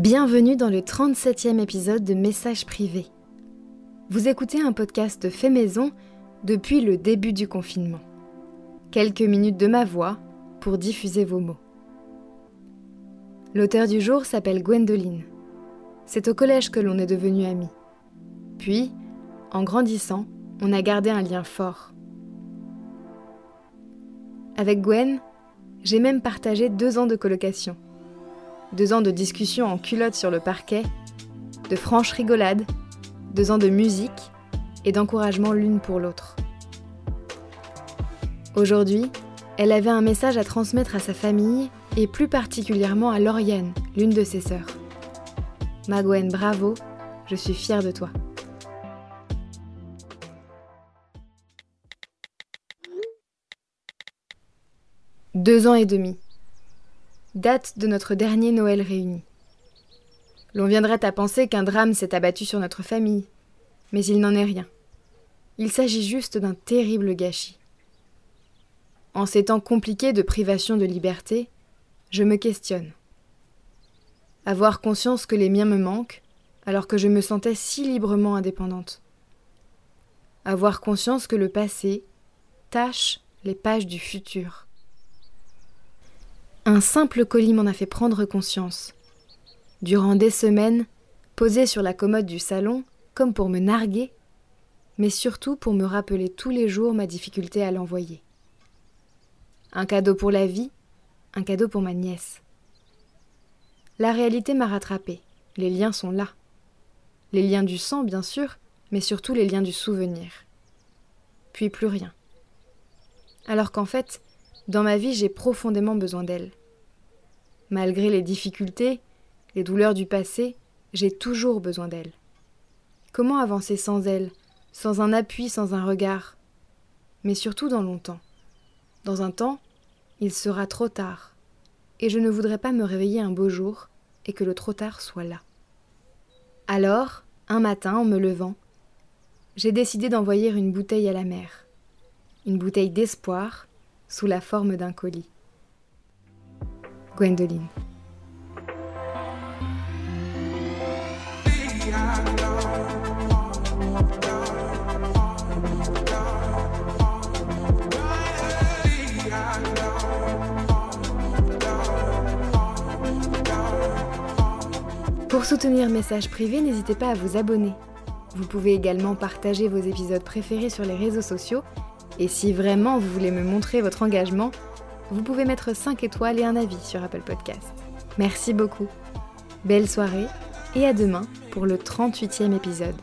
Bienvenue dans le 37e épisode de Messages privés. Vous écoutez un podcast fait maison depuis le début du confinement. Quelques minutes de ma voix pour diffuser vos mots. L'auteur du jour s'appelle Gwendoline. C'est au collège que l'on est devenus amis. Puis, en grandissant, on a gardé un lien fort. Avec Gwen, j'ai même partagé deux ans de colocation. Deux ans de discussions en culotte sur le parquet, de franches rigolades, deux ans de musique et d'encouragement l'une pour l'autre. Aujourd'hui, elle avait un message à transmettre à sa famille et plus particulièrement à Lauriane, l'une de ses sœurs. Ma Gwen, bravo, je suis fière de toi. Deux ans et demi. Date de notre dernier Noël réuni. L'on viendrait à penser qu'un drame s'est abattu sur notre famille, mais il n'en est rien. Il s'agit juste d'un terrible gâchis. En ces temps compliqués de privation de liberté, je me questionne. Avoir conscience que les miens me manquent, alors que je me sentais si librement indépendante. Avoir conscience que le passé tâche les pages du futur. Un simple colis m'en a fait prendre conscience. Durant des semaines, posé sur la commode du salon, comme pour me narguer, mais surtout pour me rappeler tous les jours ma difficulté à l'envoyer. Un cadeau pour la vie, un cadeau pour ma nièce. La réalité m'a rattrapé. Les liens sont là. Les liens du sang, bien sûr, mais surtout les liens du souvenir. Puis plus rien. Alors qu'en fait, dans ma vie, j'ai profondément besoin d'elle. Malgré les difficultés, les douleurs du passé, j'ai toujours besoin d'elle. Comment avancer sans elle, sans un appui, sans un regard? Mais surtout dans longtemps. Dans un temps, il sera trop tard, et je ne voudrais pas me réveiller un beau jour et que le trop tard soit là. Alors, un matin, en me levant, j'ai décidé d'envoyer une bouteille à la mer. Une bouteille d'espoir sous la forme d'un colis. Gwendoline. Pour soutenir Message Privé, n'hésitez pas à vous abonner. Vous pouvez également partager vos épisodes préférés sur les réseaux sociaux et si vraiment vous voulez me montrer votre engagement, vous pouvez mettre 5 étoiles et un avis sur Apple Podcast. Merci beaucoup. Belle soirée et à demain pour le 38e épisode.